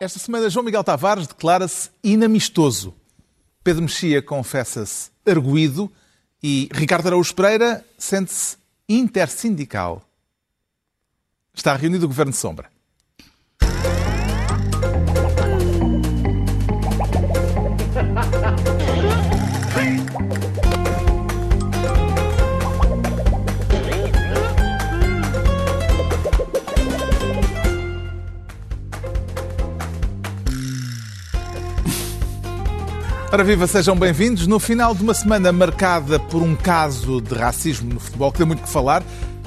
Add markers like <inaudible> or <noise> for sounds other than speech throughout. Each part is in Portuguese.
Esta semana, João Miguel Tavares declara-se inamistoso. Pedro Mexia confessa-se arguído e Ricardo Araújo Pereira sente-se intersindical. Está reunido o Governo de Sombra. Ora viva, sejam bem-vindos. No final de uma semana marcada por um caso de racismo no futebol que deu muito que falar,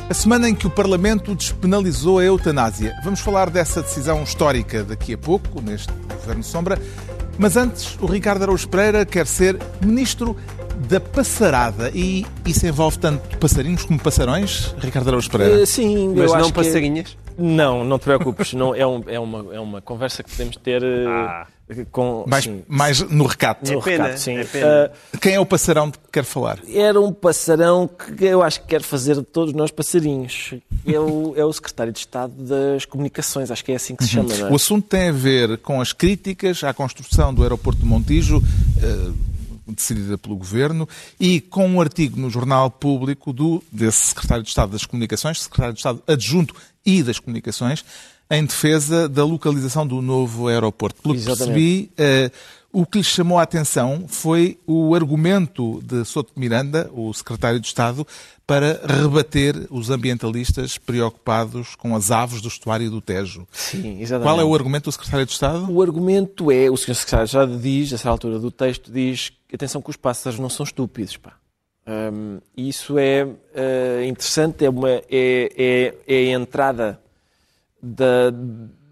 a semana em que o Parlamento despenalizou a eutanásia. Vamos falar dessa decisão histórica daqui a pouco, neste Governo Sombra. Mas antes, o Ricardo Araújo Pereira quer ser Ministro da Passarada. E isso envolve tanto passarinhos como passarões, Ricardo Araújo Pereira? Uh, sim, Mas eu não acho que- passarinhas? Não, não te preocupes. não, é, um- é uma, é uma conversa que podemos ter uh, Ah. com. mais, sim, mais no recato. no É pena, recado, sim. é pena. Uh, Quem é o passarão de que quer falar? era um passarão que eu acho que quer fazer de todos nós passarinhos. É o, é o secretário de Estado das Comunicações, acho que é assim que se chama, não é? O assunto tem a ver com as críticas à construção do aeroporto de Montijo, eh, decidida pelo Governo, e com um artigo no Jornal Público do, desse Secretário de Estado das Comunicações, Secretário de Estado adjunto e das Comunicações, em defesa da localização do novo aeroporto. Pelo que Exatamente. percebi, eh, o que lhe chamou a atenção foi o argumento de Souto Miranda, o Secretário de Estado, para rebater os ambientalistas preocupados com as aves do estuário do Tejo. Sim, exatamente. Qual é o argumento do Secretário de Estado? O argumento é, o Sr. Secretário já diz, a essa altura do texto, diz, atenção que os pássaros não são estúpidos, pá. Hum, isso é eh, interessante, é, uma, é, é, é a entrada da,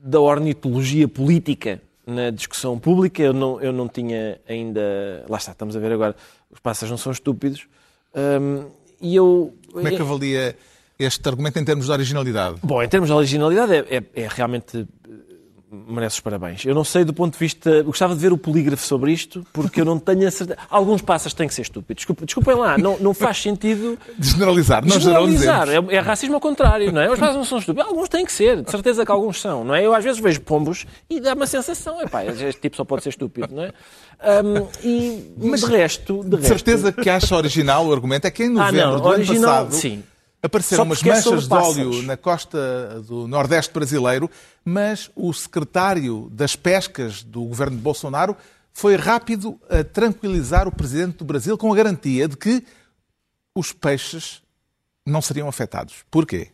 da ornitologia política na discussão pública. Eu não, eu não tinha ainda... Lá está, estamos a ver agora. Os pássaros não são estúpidos. Hum, e eu... Como é que avalia este argumento em termos de originalidade? Bom, em termos de originalidade, é, é- é realmente. Merece os parabéns. Eu não sei do ponto de vista. eu Gostava de ver o polígrafo sobre isto, porque eu não tenho a certeza. Alguns pássaros têm que ser estúpidos. Desculpa- Desculpem lá, não, não faz sentido. De generalizar, não Generalizar. É, é racismo ao contrário, não é? Os pássaros não são estúpidos. Alguns têm que ser, de certeza que alguns são, não é? Eu às vezes vejo pombos e dá uma sensação, epá, este tipo só pode ser estúpido, não é? Hum, e Mas de resto, de De resto, certeza que acha original o argumento. É que em novembro Ah, não, do original, ano passado sim. Apareceram umas é manchas de óleo na costa do Nordeste brasileiro, mas o secretário das pescas do governo de Bolsonaro foi rápido a tranquilizar o presidente do Brasil com a garantia de que os peixes não seriam afetados. Porquê?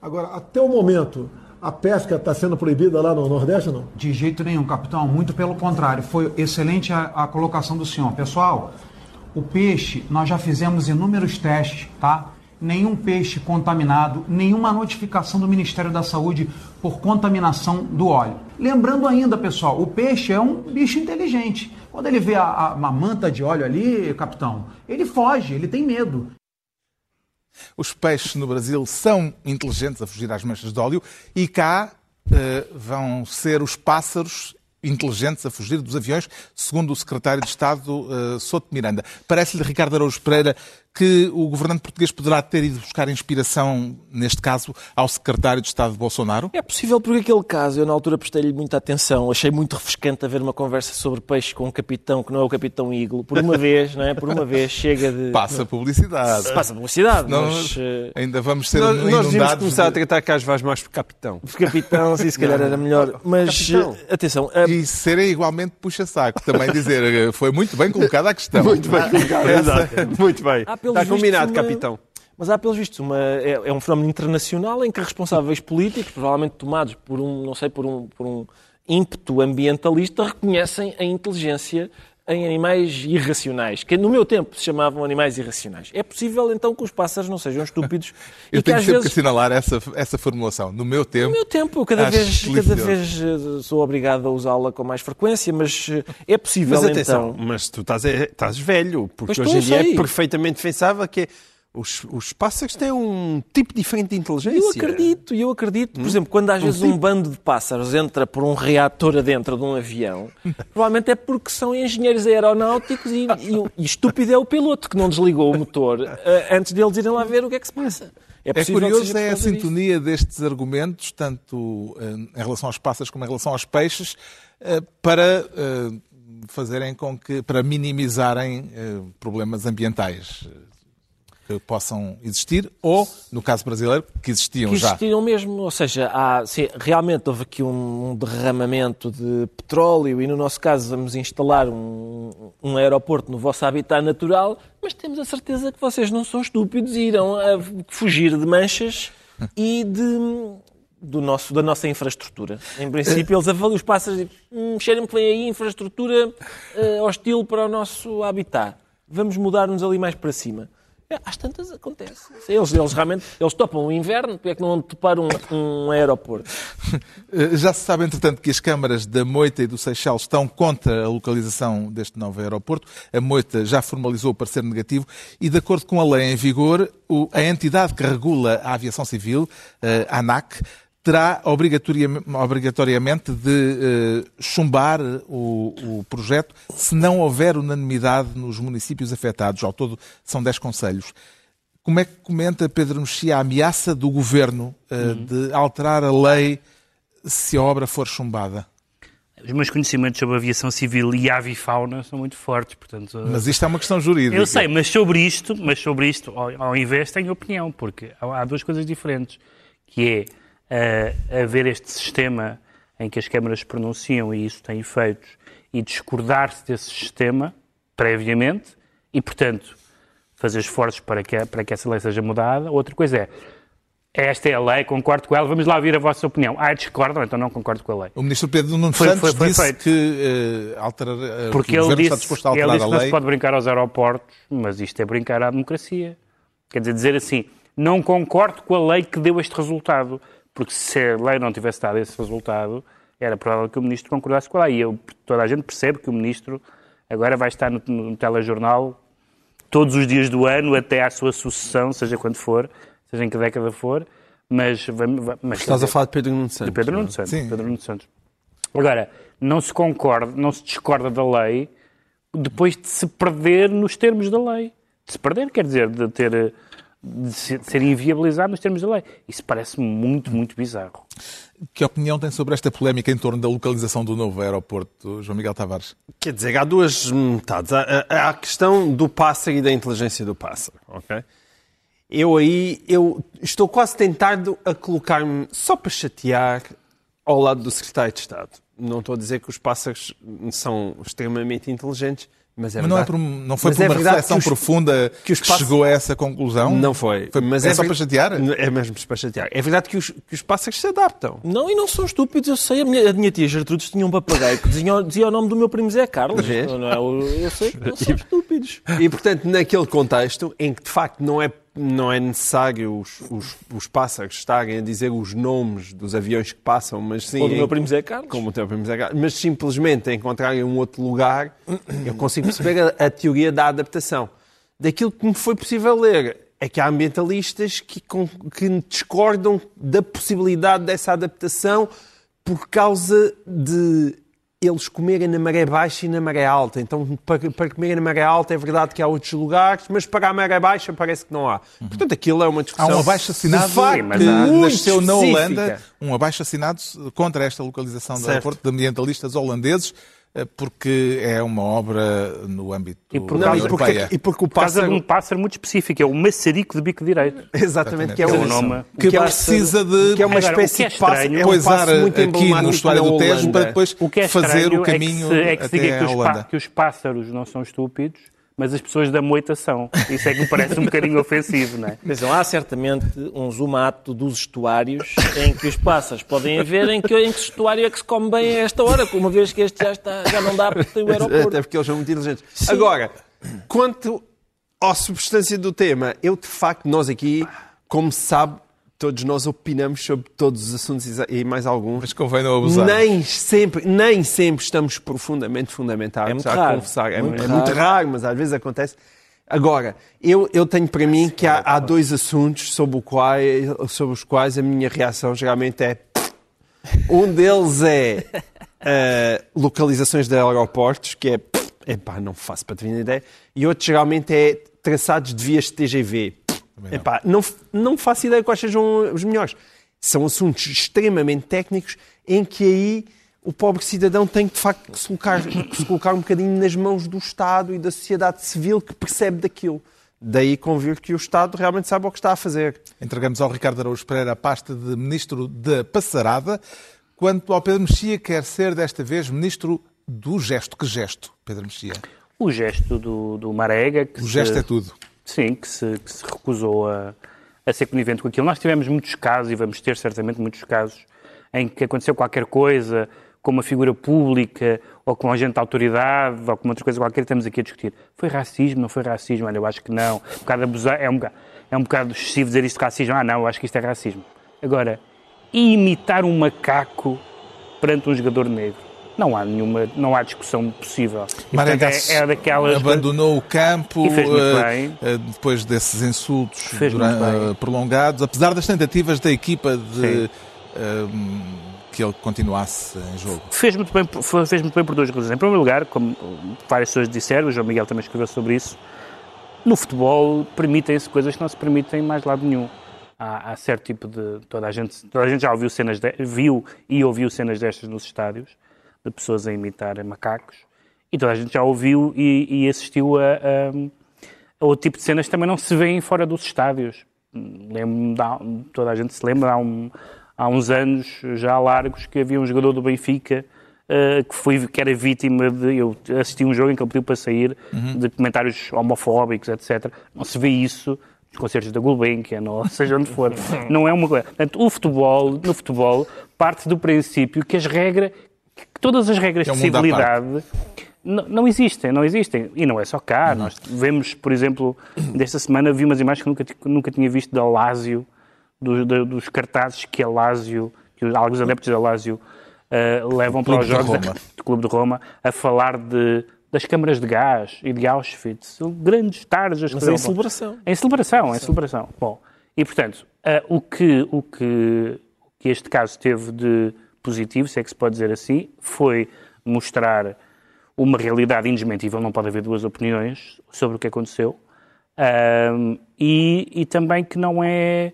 Agora, até o momento, a pesca está sendo proibida lá no Nordeste ou não? De jeito nenhum, capitão. Muito pelo contrário. Foi excelente a, a colocação do senhor. Pessoal, o peixe, nós já fizemos inúmeros testes, tá? Nenhum peixe contaminado, nenhuma notificação do Ministério da Saúde por contaminação do óleo. Lembrando ainda, pessoal, o peixe é um bicho inteligente. Quando ele vê a, a- uma manta de óleo ali, capitão, ele foge, ele tem medo. Os peixes no Brasil são inteligentes a fugir às manchas de óleo e cá eh, vão ser os pássaros inteligentes a fugir dos aviões, segundo o secretário de Estado eh, Souto Miranda. Parece-lhe, Ricardo Araújo Pereira, que o governante português poderá ter ido buscar inspiração, neste caso, ao secretário de Estado de Bolsonaro? É possível porque aquele caso, eu na altura prestei-lhe muita atenção, achei muito refrescante haver uma conversa sobre peixe com um capitão que não é o capitão Iglo. Por uma vez, não é? Por uma vez chega de... Passa publicidade. Se passa publicidade, Nós mas... eh, ainda vamos ser Nós, nós devíamos inundados começar a de... tratar Carlos Vaz mais por capitão. de capitão, sim, se calhar era melhor. Mas, Capitão. eh, atenção, eh, E serem igualmente puxa-saco. Também dizer, foi muito bem colocada a questão. Muito bem colocado. Exato. Muito bem. Há, pelos Está combinado, uma- capitão. Mas há, pelos vistos, uma, é, é um fenómeno internacional em que responsáveis políticos, provavelmente tomados por um, não sei, por um, por um ímpeto ambientalista, reconhecem a inteligência em animais irracionais, que no meu tempo se chamavam animais irracionais. É possível, então, que os pássaros não sejam estúpidos <laughs> Eu e que tenho às sempre que vezes... assinalar essa, essa formulação. No meu tempo, No meu tempo, eu cada vez, cada vez eh, sou obrigado a usá-la com mais frequência, mas eh, é possível, Mas atenção, então... mas tu estás, é- estás velho, porque Mas hoje em dia sei. é perfeitamente defensável que é- os, os pássaros têm um tipo diferente de inteligência. Eu acredito, eu acredito. Hum? Por exemplo, quando às vezes tipo. um bando de pássaros entra por um reator adentro de um avião, <laughs> provavelmente é porque são engenheiros aeronáuticos e, e e estúpido é o piloto que não desligou o motor eh, antes deles irem lá ver o que é que se passa. É que curioso é a sintonia destes argumentos, tanto eh, em relação aos pássaros como em relação aos peixes, eh, para fazerem com que, para minimizarem eh, problemas ambientais que possam existir, ou, no caso brasileiro, que existiam que já. existiram mesmo, ou seja, há, sim, realmente houve aqui um derramamento de petróleo e no nosso caso vamos instalar um, um aeroporto no vosso habitat natural, mas temos a certeza que vocês não são estúpidos e irão a fugir de manchas e de, do nosso, da nossa infraestrutura. Em princípio, eles avaliam os pássaros e hum, cheira-me que vem aí infraestrutura eh, hostil para o nosso habitat. Vamos mudar-nos ali mais para cima. É, às tantas acontece. Eles, eles realmente eles topam o inverno, porque é que não vão topar um, um aeroporto? Eh, Já se sabe, entretanto, que as câmaras da Moita e do Seixal estão contra a localização deste novo aeroporto. A Moita já formalizou o parecer negativo e, de acordo com a lei em vigor, a entidade que regula a aviação civil, eh, a ANAC, terá obrigatoriam- obrigatoriamente de eh, chumbar o, o projeto se não houver unanimidade nos municípios afetados. Ao todo, são 10 conselhos. Como é que comenta Pedro Mexia a ameaça do governo eh, de alterar a lei se a obra for chumbada? Os meus conhecimentos sobre aviação civil e avifauna são muito fortes, portanto... Mas isto é uma questão jurídica. Eu sei, mas sobre isto, mas sobre isto, ao, ao invés, tenho opinião, porque há, há duas coisas diferentes, que é ah, haver este sistema em que as câmaras se pronunciam e isso tem efeitos, e discordar-se desse sistema previamente, e, portanto, fazer esforços para que, para que essa lei seja mudada. Outra coisa é, esta é a lei, concordo com ela, vamos lá ouvir a vossa opinião. Ah, discordam, então não concordo com a lei. O ministro Pedro Nuno Foi- Santos foi- foi disse feito. que, eh, alterar, Porque que ele governo disse, está disposto a ele disse a que não se pode brincar aos aeroportos, mas isto é brincar à democracia. Quer dizer, dizer assim, não concordo com a lei que deu este resultado, porque se a lei não tivesse dado esse resultado, era provável que o ministro concordasse com a lei. E eu, toda a gente percebe que o ministro agora vai estar no, no telejornal todos os dias do ano até à sua sucessão, seja quando for, seja em que década for, mas... mas Estás a falar de Pedro Nuno de Santos. Pedro não é? Nuno Santos. Sim. Pedro Nuno Santos. Agora, não se concorda, não se discorda da lei depois de se perder nos termos da lei. De se perder quer dizer de ter de ser inviabilizado nos termos da lei. Isso parece-me muito, muito bizarro. Que opinião tem sobre esta polémica em torno da localização do novo aeroporto, João Miguel Tavares? Quer dizer, há duas metades. Há, há- há a questão do pássaro e da inteligência do pássaro, ok? Eu aí, eu estou quase tentado a colocar-me, só para chatear, ao lado do secretário de Estado. Não estou a dizer que os pássaros são extremamente inteligentes, mas é Mas não, é por, não foi Mas por é uma verdade reflexão que os- profunda que os que chegou a essa conclusão? Não foi. mas é, é só ver- para chatear? É mesmo para chatear. É verdade que os, que os pássaros se adaptam. Não, e não são estúpidos, eu sei. A minha, a minha tia Gertrudes tinha um papagaio que dizia, dizia o nome do meu primo Zé Carlos. Não é? Eu, eu sei que não são <laughs> estúpidos. E, portanto, naquele contexto em que, de facto, não é, não é necessário os, os, os pássaros estarem a dizer os nomes dos aviões que passam, mas sim... Do em- meu primo Zé Carlos. Como o teu primo Zé Carlos, mas simplesmente encontrarem um outro lugar, eu consigo perceber a, a teoria da adaptação. Daquilo que me foi possível ler é que há ambientalistas que, que discordam da possibilidade dessa adaptação por causa de eles comerem na maré baixa e na maré alta. Então, para, para comerem na maré alta é verdade que há outros lugares, mas para a maré baixa parece que não há. Portanto, aquilo é uma Há discussão um abaixo-assinado de facto, mas há- muito nasceu na. Holanda, um abaixo-assinado contra esta localização do Certo. aeroporto de ambientalistas holandeses, porque é uma obra no âmbito E por da Não, União e porque, Europeia. e porque o Por causa de pássaro... um pássaro muito específico, é o maçarico de bico direito. Exatamente, que é, É o nome. Que que é precisa de que é uma Agora, espécie é de pássaro, é um pássaro muito aqui no emblemático estuário do Tejo para depois O que é fazer o caminho é que se, é que se diga que os, que os pássaros não são estúpidos, mas as pessoas da moita são. Isso é que me parece um bocadinho ofensivo, não é? Atenção, há certamente um zumato dos estuários em que os pássaros podem haver em que, em que estuário é que se come bem a esta hora, uma vez que este já, está, já não dá porque tem o aeroporto. Até porque eles são muito inteligentes. Agora, quanto à substância do tema, eu de facto, nós aqui, como se sabe, todos nós opinamos sobre todos os assuntos e mais alguns. Mas convém não abusar. Nem sempre, nem sempre estamos profundamente fundamentados. É muito a raro. confessar. É, Muito é muito raro. raro, mas às vezes acontece. Agora, eu, eu tenho para mim que há, há dois assuntos sobre, o quai, sobre os quais a minha reação geralmente é. Um deles é eh, localizações de aeroportos, que é. Epá, não faço para ter ideia. E outro geralmente é traçados de vias de TGV. Não. Epá, não, não faço ideia quais sejam os melhores. São assuntos extremamente técnicos em que aí o pobre cidadão tem de facto que se colocar, que se colocar um bocadinho nas mãos do Estado e da sociedade civil que percebe daquilo. Daí convir que o Estado realmente sabe o que está a fazer. Entregamos ao Ricardo Araújo Pereira a pasta de Ministro da Passarada. Quanto ao Pedro Mexia, quer ser desta vez Ministro do Gesto. Que gesto, Pedro Mexia? O gesto do, do Marega. Que O gesto se, é tudo. Sim, que se, que se recusou a, a ser conivente com aquilo. Nós tivemos muitos casos, e vamos ter certamente muitos casos, em que aconteceu qualquer coisa com uma figura pública ou com um agente de autoridade ou com outra coisa qualquer, estamos aqui a discutir. Foi racismo, não foi racismo? Olha, eu acho que não. Um bocado abusar, é, um bocado, é um bocado excessivo dizer isto de racismo. Ah, não, eu acho que isto é racismo. Agora, imitar um macaco perante um jogador negro. Não há nenhuma, não há discussão possível. E, portanto, é, é daquelas abandonou o campo eh, depois desses insultos Fez duran- muito bem. eh, prolongados, apesar das tentativas da equipa de eh, que ele continuasse em jogo. Fez muito, bem, por- fez muito bem por duas razões. Em primeiro lugar, como várias pessoas disseram, o João Miguel também escreveu sobre isso, no futebol permitem-se coisas que não se permitem em mais lado nenhum. Há, há certo tipo de. Toda a, gente, toda a gente já ouviu cenas de, viu e ouviu cenas destas nos estádios, de pessoas a imitar macacos, e toda a gente já ouviu e, e assistiu a, a, outro tipo de cenas que também não se vêem fora dos estádios. Há- toda a gente se lembra, há, um- há uns anos já largos, que havia um jogador do Benfica eh, que, foi, que era vítima de. Eu assisti um jogo em que ele pediu para sair de comentários homofóbicos, etc. Não se vê isso nos concertos da Gulbenkian, ou <laughs> seja onde for. Não é uma coisa. Portanto, o futebol, no futebol, parte do princípio que as regras, que todas as regras É um de civilidade não, não existem, não existem. E não é só cá. Nós vemos, por exemplo, desta semana vi umas imagens que nunca, nunca tinha visto da Lásio, do- da- dos cartazes que a Lásio, que alguns adeptos da Lásio eh, levam para os jogos <laughs> do Clube de Roma a falar de, das câmaras de gás e de Auschwitz. São grandes tarjas. que Mas é em celebração. em celebração, em celebração. Bom, e portanto, ah, o, que, o, que, o que este caso teve de positivo, se é que se pode dizer assim, foi mostrar uma realidade indesmentível, não pode haver duas opiniões sobre o que aconteceu, Ahm, e, e também que não é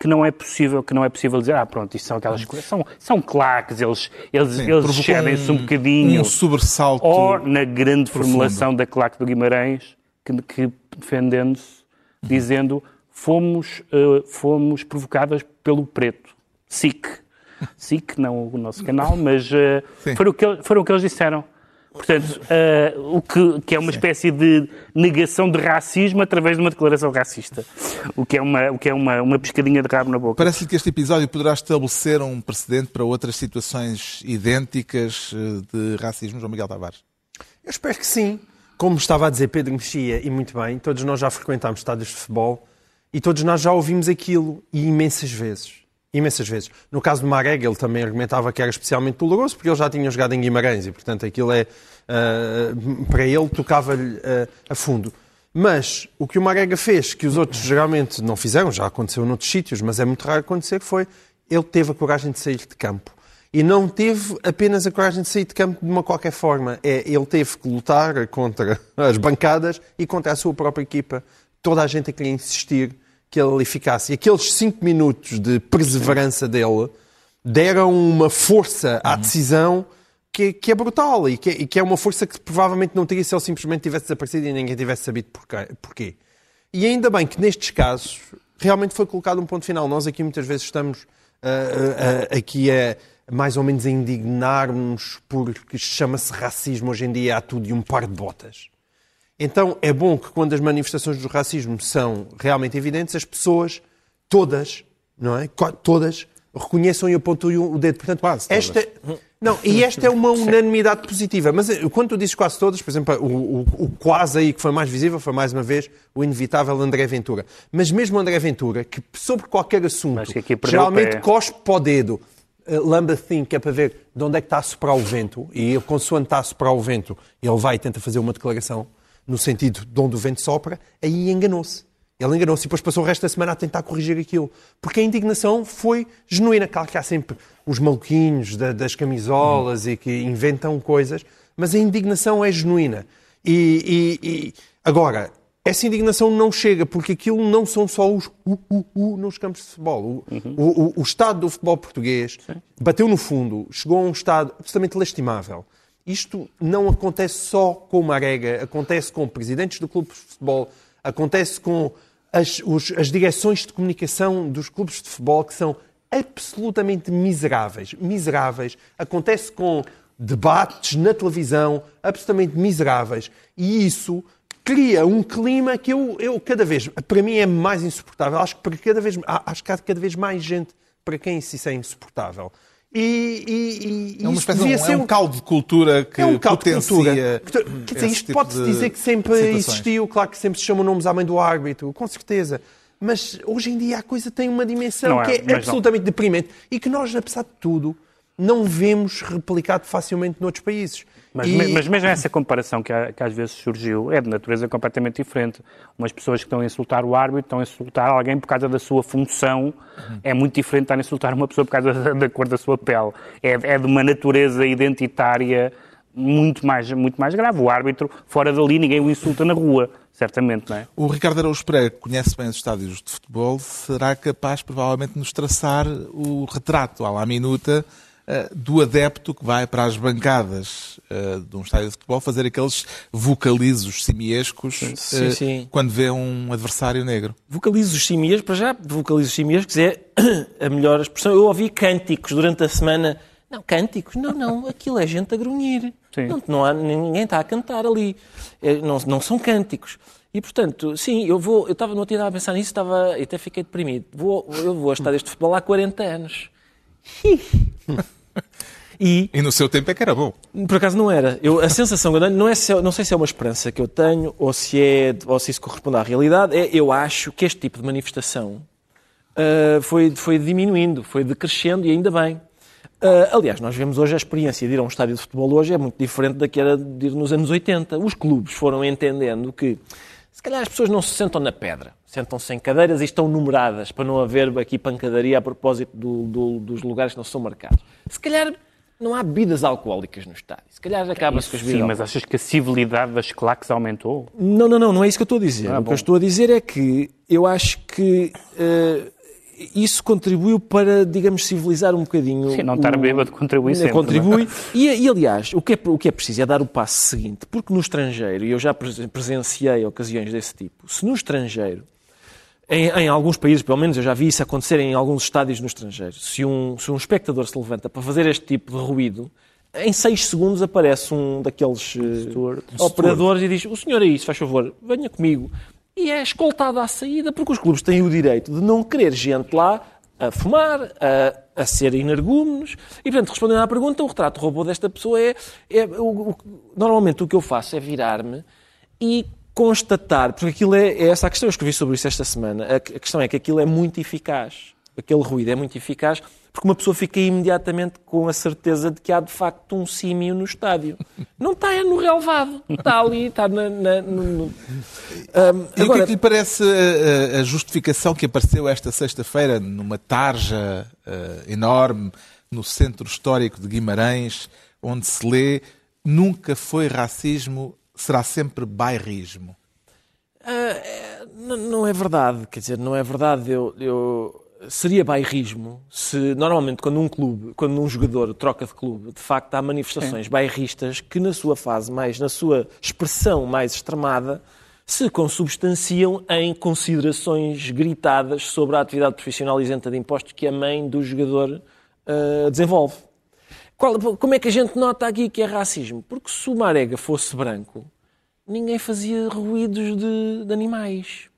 que não é possível que não é possível dizer ah pronto isto são aquelas coisas são são claques eles eles Sim, eles provocou excedem-se um, bocadinho Um sobressalto. ou na grande profundo. formulação da claque do Guimarães, que, que defendendo-se, dizendo fomos, eh, fomos provocadas pelo preto. SIC. SIC, não o nosso canal, mas Sim. foram, o que, foram o que eles disseram. Portanto, eh, o que, que é uma espécie de negação de racismo através de uma declaração racista. O que é uma, o que é uma, uma pescadinha de rabo na boca. Parece-lhe que este episódio poderá estabelecer um precedente para outras situações idênticas eh, de racismo, João Miguel Tavares? Eu espero que sim. Como estava a dizer Pedro Mexia, e muito bem, todos nós já frequentámos estádios de futebol e todos nós já ouvimos aquilo e imensas vezes. Imensas vezes. No caso do Marega, ele também argumentava que era especialmente doloroso porque ele já tinha jogado em Guimarães e, portanto, aquilo é. ah, para ele, tocava-lhe ah, a fundo. Mas o que o Marega fez, que os outros geralmente não fizeram, já aconteceu noutros sítios, mas é muito raro acontecer, foi ele teve a coragem de sair de campo. E não teve apenas a coragem de sair de campo de uma qualquer forma. É, ele teve que lutar contra as bancadas e contra a sua própria equipa. Toda a gente a querer insistir que ele ali ficasse. E aqueles cinco minutos de perseverança dele deram uma força à decisão que, que é brutal e que, é- e que é uma força que provavelmente não teria se ele simplesmente tivesse desaparecido e ninguém tivesse sabido porquê. porquê. E ainda bem que nestes casos realmente foi colocado um ponto final. Nós aqui muitas vezes estamos ah, ah, ah, aqui a mais ou menos a indignar-nos porque chama-se racismo hoje em dia há tudo e um par de botas. Então é bom que quando as manifestações do racismo são realmente evidentes, as pessoas, todas, não é? Todas, reconheçam e apontam o dedo. Portanto, Quase todas. esta, não, e esta é uma <laughs> unanimidade positiva. Mas eh, quando tu dizes quase todas, por exemplo, o, o- o quase aí que foi mais visível foi mais uma vez o inevitável André Ventura. Mas mesmo André Ventura, que sobre qualquer assunto, geralmente cospe para o dedo, eh, lamba assim, que é para ver de onde é que está a soprar o vento, e ele, consoante está a soprar o vento, ele vai e tenta fazer uma declaração no sentido de onde o vento sopra, aí enganou-se. Ele enganou-se e depois passou o resto da semana a tentar corrigir aquilo. Porque a indignação foi genuína. Claro que há sempre os maluquinhos da- das camisolas e que inventam coisas, mas a indignação é genuína. E, e- e- agora, essa indignação não chega, porque aquilo não são só os uh, uh, uh nos campos de futebol. O, Uhum. o, o, o estado do futebol português bateu no fundo, chegou a um estado absolutamente lastimável. Isto não acontece só com Marega, acontece com presidentes do clube de futebol, acontece com as, os- as direções de comunicação dos clubes de futebol que são absolutamente miseráveis. Miseráveis. Acontece com debates na televisão absolutamente miseráveis. E isso cria um clima que eu, eu cada vez, para mim é mais insuportável. Acho que, para cada vez, acho que há cada vez mais gente para quem isso é insuportável. E, e, e É uma espécie de um, ser é um caldo de cultura que é um caldo de potencia cultura. Quer dizer, isto tipo pode-se de dizer que sempre situações. existiu, claro que sempre se chamam nomes à mãe do árbitro, com certeza. Mas hoje em dia a coisa tem uma dimensão Não é, que é não. absolutamente deprimente e que nós, apesar de tudo, não vemos replicado facilmente noutros países. Mas, E- mas mesmo essa comparação que, há- que às vezes surgiu é de natureza completamente diferente. Umas pessoas que estão a insultar o árbitro estão a insultar alguém por causa da sua função. É muito diferente de estar a insultar uma pessoa por causa da, da cor da sua pele. É, é de uma natureza identitária muito mais, muito mais grave. O árbitro, fora dali, ninguém o insulta na rua, certamente, não é? O Ricardo Araújo Pereira, que conhece bem os estádios de futebol, será capaz, provavelmente, de nos traçar o retrato à la minuta do adepto que vai para as bancadas eh, de um estádio de futebol fazer aqueles vocalizos simiescos Sim, eh, sim. quando vê um adversário negro. Vocalizo os simias, para já, vocalizo os simias, que é <coughs> a melhor expressão. Eu ouvi cânticos durante a semana. Não, cânticos? Não, não, aquilo é gente a grunhir. Sim. Não, não há, ninguém está a cantar ali. É, não, não são cânticos. E, portanto, sim, eu vou. Eu estava no outro dia a pensar nisso estava, e até fiquei deprimido. Vou, eu vou a estádios de futebol há 40 anos. <laughs> E E no seu tempo é que era bom. por acaso não era. Eu, a sensação que eu tenho, não, é se não sei se é uma esperança que eu tenho ou se, é, ou se isso corresponde à realidade, é eu acho que este tipo de manifestação ah, foi, foi diminuindo, foi decrescendo e ainda bem. Ah, aliás, nós vemos hoje a experiência de ir a um estádio de futebol hoje é muito diferente da que era de ir nos anos 80. Os clubes foram entendendo que se calhar as pessoas não se sentam na pedra, sentam-se em cadeiras e estão numeradas para não haver aqui pancadaria a propósito do- do- dos lugares que não são marcados. Se calhar não há bebidas alcoólicas no estádio. Se calhar acaba-se com as bebidas Sim, mas achas que a civilidade das claques aumentou? não, não, não, não é isso que eu estou a dizer. Ah, o que eu estou a dizer é que eu acho que eh, isso contribuiu para, digamos, civilizar um bocadinho. Sim, não estar o- bêbado contribui sempre, Contribui. E, e, aliás, o que, é, o que é preciso é dar o passo seguinte, porque no estrangeiro, e eu já presen- presenciei ocasiões desse tipo, se no estrangeiro em, em alguns países, pelo menos, eu já vi isso acontecer em alguns estádios no estrangeiro. Se um, se um espectador se levanta para fazer este tipo de ruído, em seis segundos aparece um daqueles eh, operadores e diz: O senhor é isso, faz favor, venha comigo. E é escoltado à saída, porque os clubes têm o direito de não querer gente lá a fumar, a, a ser energúmenos. E, portanto, respondendo à pergunta, o retrato robô desta pessoa é. é o- o- normalmente o que eu faço é virar-me e constatar, porque aquilo é, é essa a questão, eu escrevi sobre isso esta semana, a, a questão é que aquilo é muito eficaz, aquele ruído é muito eficaz, porque uma pessoa fica imediatamente com a certeza de que há de facto um símio no estádio. Não está é no relevado, está ali, está na... na- no- no- Ahm, E o que agora, é que lhe parece a, a- a justificação que apareceu esta sexta-feira numa tarja eh, enorme no centro histórico de Guimarães, onde se lê nunca foi racismo, será sempre bairrismo? Não, não é verdade, quer dizer, não é verdade. Eu, eu- seria bairrismo se normalmente quando um clube, quando um jogador troca de clube, de facto há manifestações bairristas que na sua fase mais, na sua expressão mais extremada, se consubstanciam em considerações gritadas sobre a atividade profissional isenta de impostos que a mãe do jogador ah, desenvolve. Qual- como é que a gente nota aqui que é racismo? Porque se o Marega fosse branco, ninguém fazia ruídos de, de animais.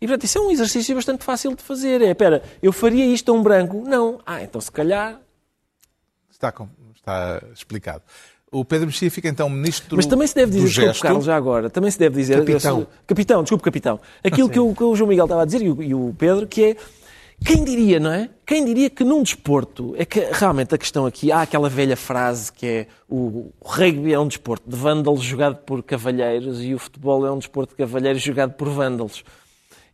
E, portanto, isso é um exercício bastante fácil de fazer. É, espera, eu faria isto a um branco? Não. Ah, então se calhar... Está, com- está explicado. O Pedro Mexia fica então ministro Mas também se deve dizer, desculpe, gesto. Carlos, já agora, também se deve dizer... Capitão. capitão, desculpe, capitão. Aquilo que o, que o João Miguel estava a dizer e o, e o Pedro, que é... Quem diria, não é? Quem diria que num desporto, é que realmente a questão aqui, há aquela velha frase que é o, rugby é um desporto de vândalos jogado por cavalheiros e o futebol é um desporto de cavalheiros jogado por vândalos.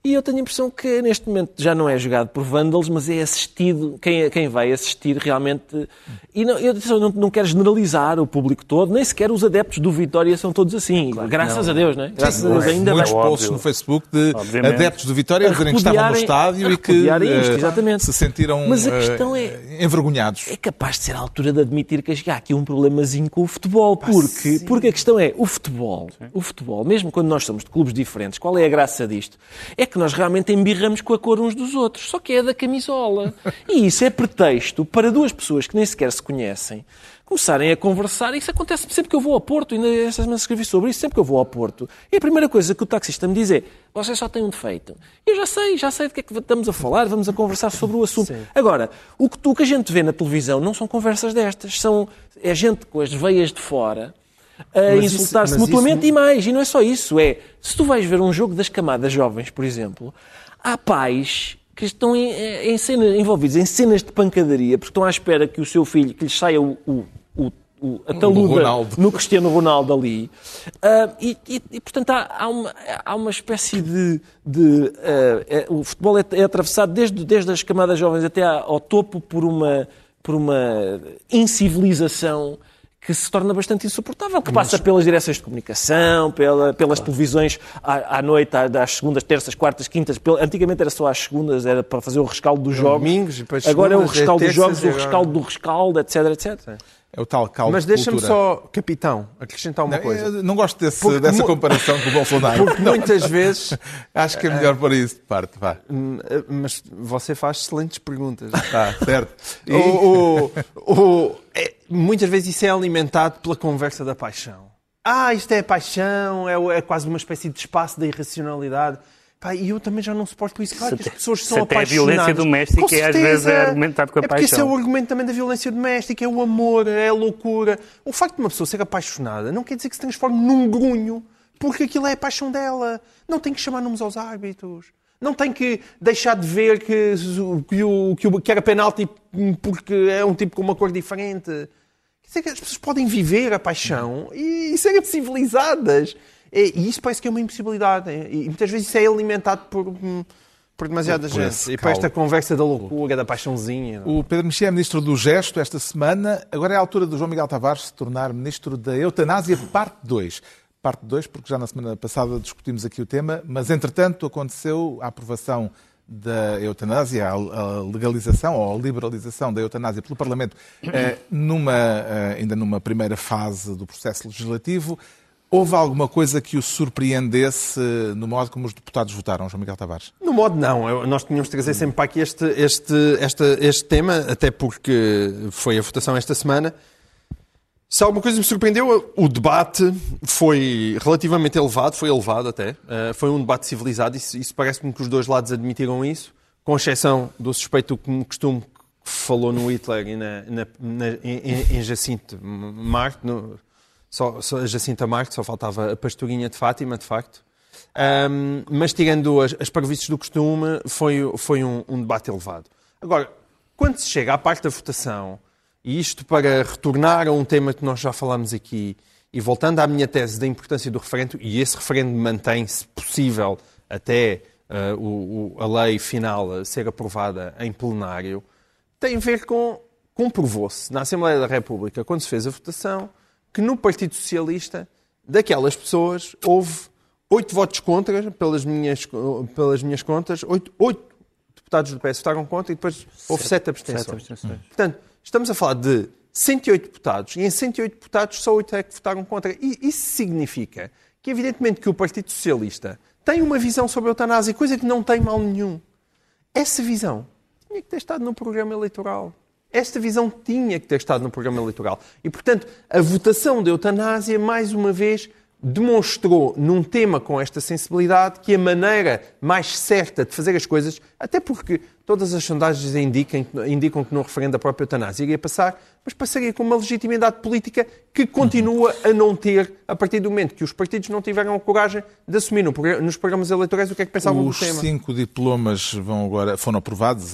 E eu tenho a impressão que neste momento já não é jogado por vândalos, mas é assistido, quem, quem vai assistir realmente. E não, eu não, não quero generalizar o público todo, nem sequer os adeptos do Vitória são todos assim. Graças a Deus, não é? Graças a Deus, ainda Muitos bem. posts no Facebook de Obviamente. adeptos do Vitória a dizerem que estavam no estádio e que isto, eh, exatamente. se sentiram Mas a eh, questão é- envergonhados. é capaz de ser a altura de admitir que há aqui um problemazinho com o futebol. Porque, porque a questão é, o futebol, o futebol, mesmo quando nós somos de clubes diferentes, qual é a graça disto? É que nós realmente embirramos com a cor uns dos outros, só que é da camisola. E isso é pretexto para duas pessoas que nem sequer se conhecem começarem a conversar. Isso acontece sempre que eu vou ao Porto, ainda esta semana escrevi sobre isso, sempre que eu vou ao Porto. E a primeira coisa que o taxista me diz é, você só tem um defeito. Eu já sei, já sei do que é que estamos a falar, vamos a conversar sobre o assunto. Agora, o que, tu- o que a gente vê na televisão não são conversas destas, são, é gente com as veias de fora a insultar-se mutuamente isso- e mais. E não é só isso, é, se tu vais ver um jogo das camadas jovens, por exemplo, há pais que estão em, em cena- envolvidos em cenas de pancadaria porque estão à espera que o seu filho, que lhes saia o, o, o- o- a taluda no Cristiano Ronaldo ali. Ah, e, e- e, portanto, há, há uma, há uma espécie de... de, ah, é- o futebol é, é atravessado desde, desde as camadas jovens até ao topo por uma, por uma incivilização que se torna bastante insuportável, que passa pelas direções de comunicação, pela- pelas televisões à, à noite, à- às segundas, terças, quartas, quintas. Pel- Antigamente era só às segundas, era para fazer o rescaldo dos jogos. domingos, depois Agora é o segundas, é rescaldo dos terças jogos, o rescaldo do rescaldo, etc, etc. É o tal caldo Mas de deixa-me só, capitão, acrescentar uma Não, coisa. não gosto desse- Porque dessa mu- comparação com o Bolsonaro. Porque muitas vezes, <laughs> Acho que é melhor pôr isso de parte. Vá. hum, mas você faz excelentes perguntas. Tá, certo. E- O- o- o- é- muitas vezes isso é alimentado pela conversa da paixão. Ah, isto é paixão, é, é quase uma espécie de espaço da irracionalidade. Pá, e eu também já não suporto isso. Claro Se que as pessoas são até a apaixonadas. violência doméstica Com é, às certeza. vezes, é argumentado com a É porque esse é paixão. o argumento também da violência doméstica, é o amor, é a loucura. O facto de uma pessoa ser apaixonada não quer dizer que se transforme num grunho, porque aquilo é a paixão dela. Não tem que chamar nomes aos árbitros. Não tem que deixar de ver que, que, o, que, o- que era penalti porque é um tipo com uma cor diferente. Que as pessoas podem viver a paixão e serem civilizadas. E, e isso parece que é uma impossibilidade. E muitas vezes isso é alimentado por, por demasiada Por gente. E por esta conversa da loucura, da paixãozinha. O Pedro Mexia é ministro do Gesto esta semana. Agora é a altura do João Miguel Tavares se tornar ministro da Eutanásia, parte 2. Parte 2, porque já na semana passada discutimos aqui o tema, mas entretanto aconteceu a aprovação da eutanásia, a legalização ou a liberalização da eutanásia pelo Parlamento, eh, numa, eh, ainda numa primeira fase do processo legislativo. Houve alguma coisa que o surpreendesse no modo como os deputados votaram, João Miguel Tavares? No modo não, Eu- nós tínhamos de trazer sempre para aqui este, este, esta, este tema, até porque foi a votação esta semana. Se alguma coisa me surpreendeu, o debate foi relativamente elevado, foi elevado até. Uh, foi um debate civilizado, isso, isso parece-me que os dois lados admitiram isso, com exceção do suspeito que me costumo que falou no Hitler e na, na, na, em, em Jacinto Marte, no, só, só, Jacinta Marte, só faltava a pastorinha de Fátima, de facto. Um, mas tirando as, as parvoíces do costume, foi, foi um, um debate elevado. Agora, quando se chega à parte da votação, e isto para retornar a um tema que nós já falámos aqui, e voltando à minha tese da importância do referendo, e esse referendo mantém-se possível até uh, o, o, a lei final ser aprovada em plenário, tem a ver com. Comprovou-se na Assembleia da República, quando se fez a votação, que no Partido Socialista, daquelas pessoas, houve oito votos contra, pelas minhas, pelas minhas contas, oito, oito deputados do PS votaram contra e depois houve sete abstenções. Sete abstenções. Portanto, estamos a falar de 108 deputados e em 108 deputados só 8 é que votaram contra. E isso significa que, evidentemente, que o Partido Socialista tem uma visão sobre a eutanásia, coisa que não tem mal nenhum. Essa visão tinha que ter estado no programa eleitoral. Esta visão tinha que ter estado no programa eleitoral. E, portanto, a votação da eutanásia, mais uma vez, demonstrou num tema com esta sensibilidade que a maneira mais certa de fazer as coisas, até porque todas as sondagens indicam, indicam que no referendo a própria eutanásia iria passar, mas passaria com uma legitimidade política que continua a não ter a partir do momento que os partidos não tiveram a coragem de assumir no, nos programas eleitorais o que é que pensavam Os do tema. cinco diplomas vão agora, foram aprovados,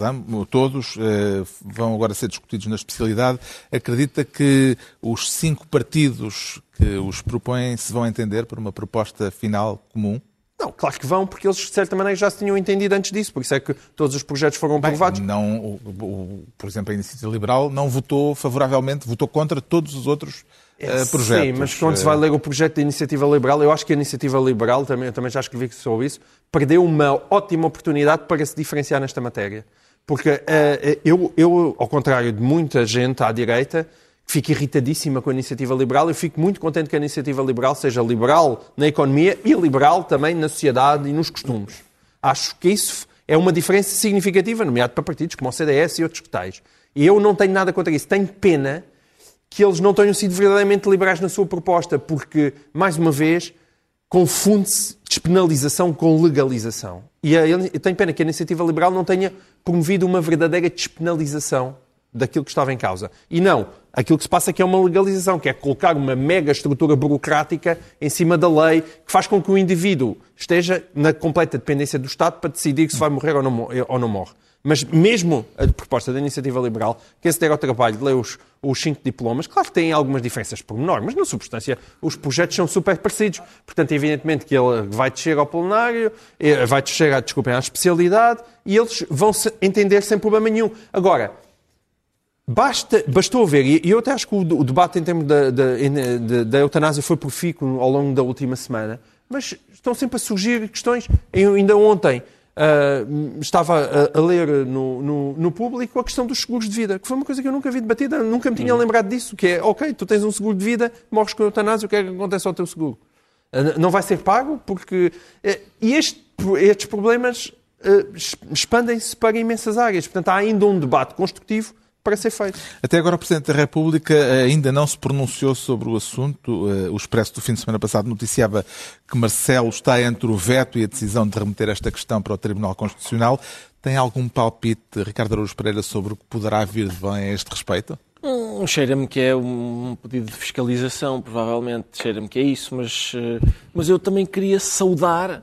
todos, eh, vão agora ser discutidos na especialidade. Acredita que os cinco partidos que os propõem se vão entender por uma proposta final comum? Não, claro que vão, porque eles de certa maneira já se tinham entendido antes disso, por isso é que todos os projetos foram aprovados. Não, o- o- por exemplo, a Iniciativa Liberal não votou favoravelmente, votou contra todos os outros eh, projetos. Sim, mas quando se vai ler o projeto da Iniciativa Liberal, eu acho que a Iniciativa Liberal, também, eu também já escrevi sobre isso, perdeu uma ótima oportunidade para se diferenciar nesta matéria. Porque eh, eu, eu, ao contrário de muita gente à direita, fica irritadíssima com a Iniciativa Liberal, eu fico muito contente que a Iniciativa Liberal seja liberal na economia e liberal também na sociedade e nos costumes. Acho que isso é uma diferença significativa, nomeado para partidos como o CDS e outros que tais. E eu não tenho nada contra isso. Tenho pena que eles não tenham sido verdadeiramente liberais na sua proposta, porque, mais uma vez, confunde-se despenalização com legalização. E eu tenho pena que a iniciativa liberal não tenha promovido uma verdadeira despenalização daquilo que estava em causa. E não, aquilo que se passa aqui é uma legalização, que é colocar uma mega estrutura burocrática em cima da lei, que faz com que o indivíduo esteja na completa dependência do Estado para decidir se vai morrer ou não, ou não morre. Mas mesmo a proposta da Iniciativa Liberal, que se der ao trabalho de ler os, os cinco diplomas, claro que tem algumas diferenças por menor, mas na substância os projetos são super parecidos. Portanto, evidentemente que ele vai descer ao plenário, eh, vai descer, desculpem, à especialidade, e eles vão se entender sem problema nenhum. Agora, Basta, bastou ver, e eu até acho que o, o debate em termos da, da, da- da eutanásia foi profícuo ao longo da última semana, mas estão sempre a surgir questões. Eu ainda ontem ah, estava a, a ler no, no, no público a questão dos seguros de vida, que foi uma coisa que eu nunca vi debatida, nunca me tinha lembrado disso, que é, ok, tu tens um seguro de vida, morres com eutanásia, o que é que acontece ao teu seguro? Ah, Não vai ser pago porque... eh, E este- estes problemas eh, expandem-se para imensas áreas. Portanto, há ainda um debate construtivo para ser feito. Até agora o Presidente da República eh, ainda não se pronunciou sobre o assunto. Eh, O Expresso do fim de semana passado noticiava que Marcelo está entre o veto e a decisão de remeter esta questão para o Tribunal Constitucional. Tem algum palpite, Ricardo Araújo Pereira, sobre o que poderá vir de bem a este respeito? Hum, Cheira-me que é um pedido de fiscalização, provavelmente. Cheira-me que é isso, mas, eh, mas eu também queria saudar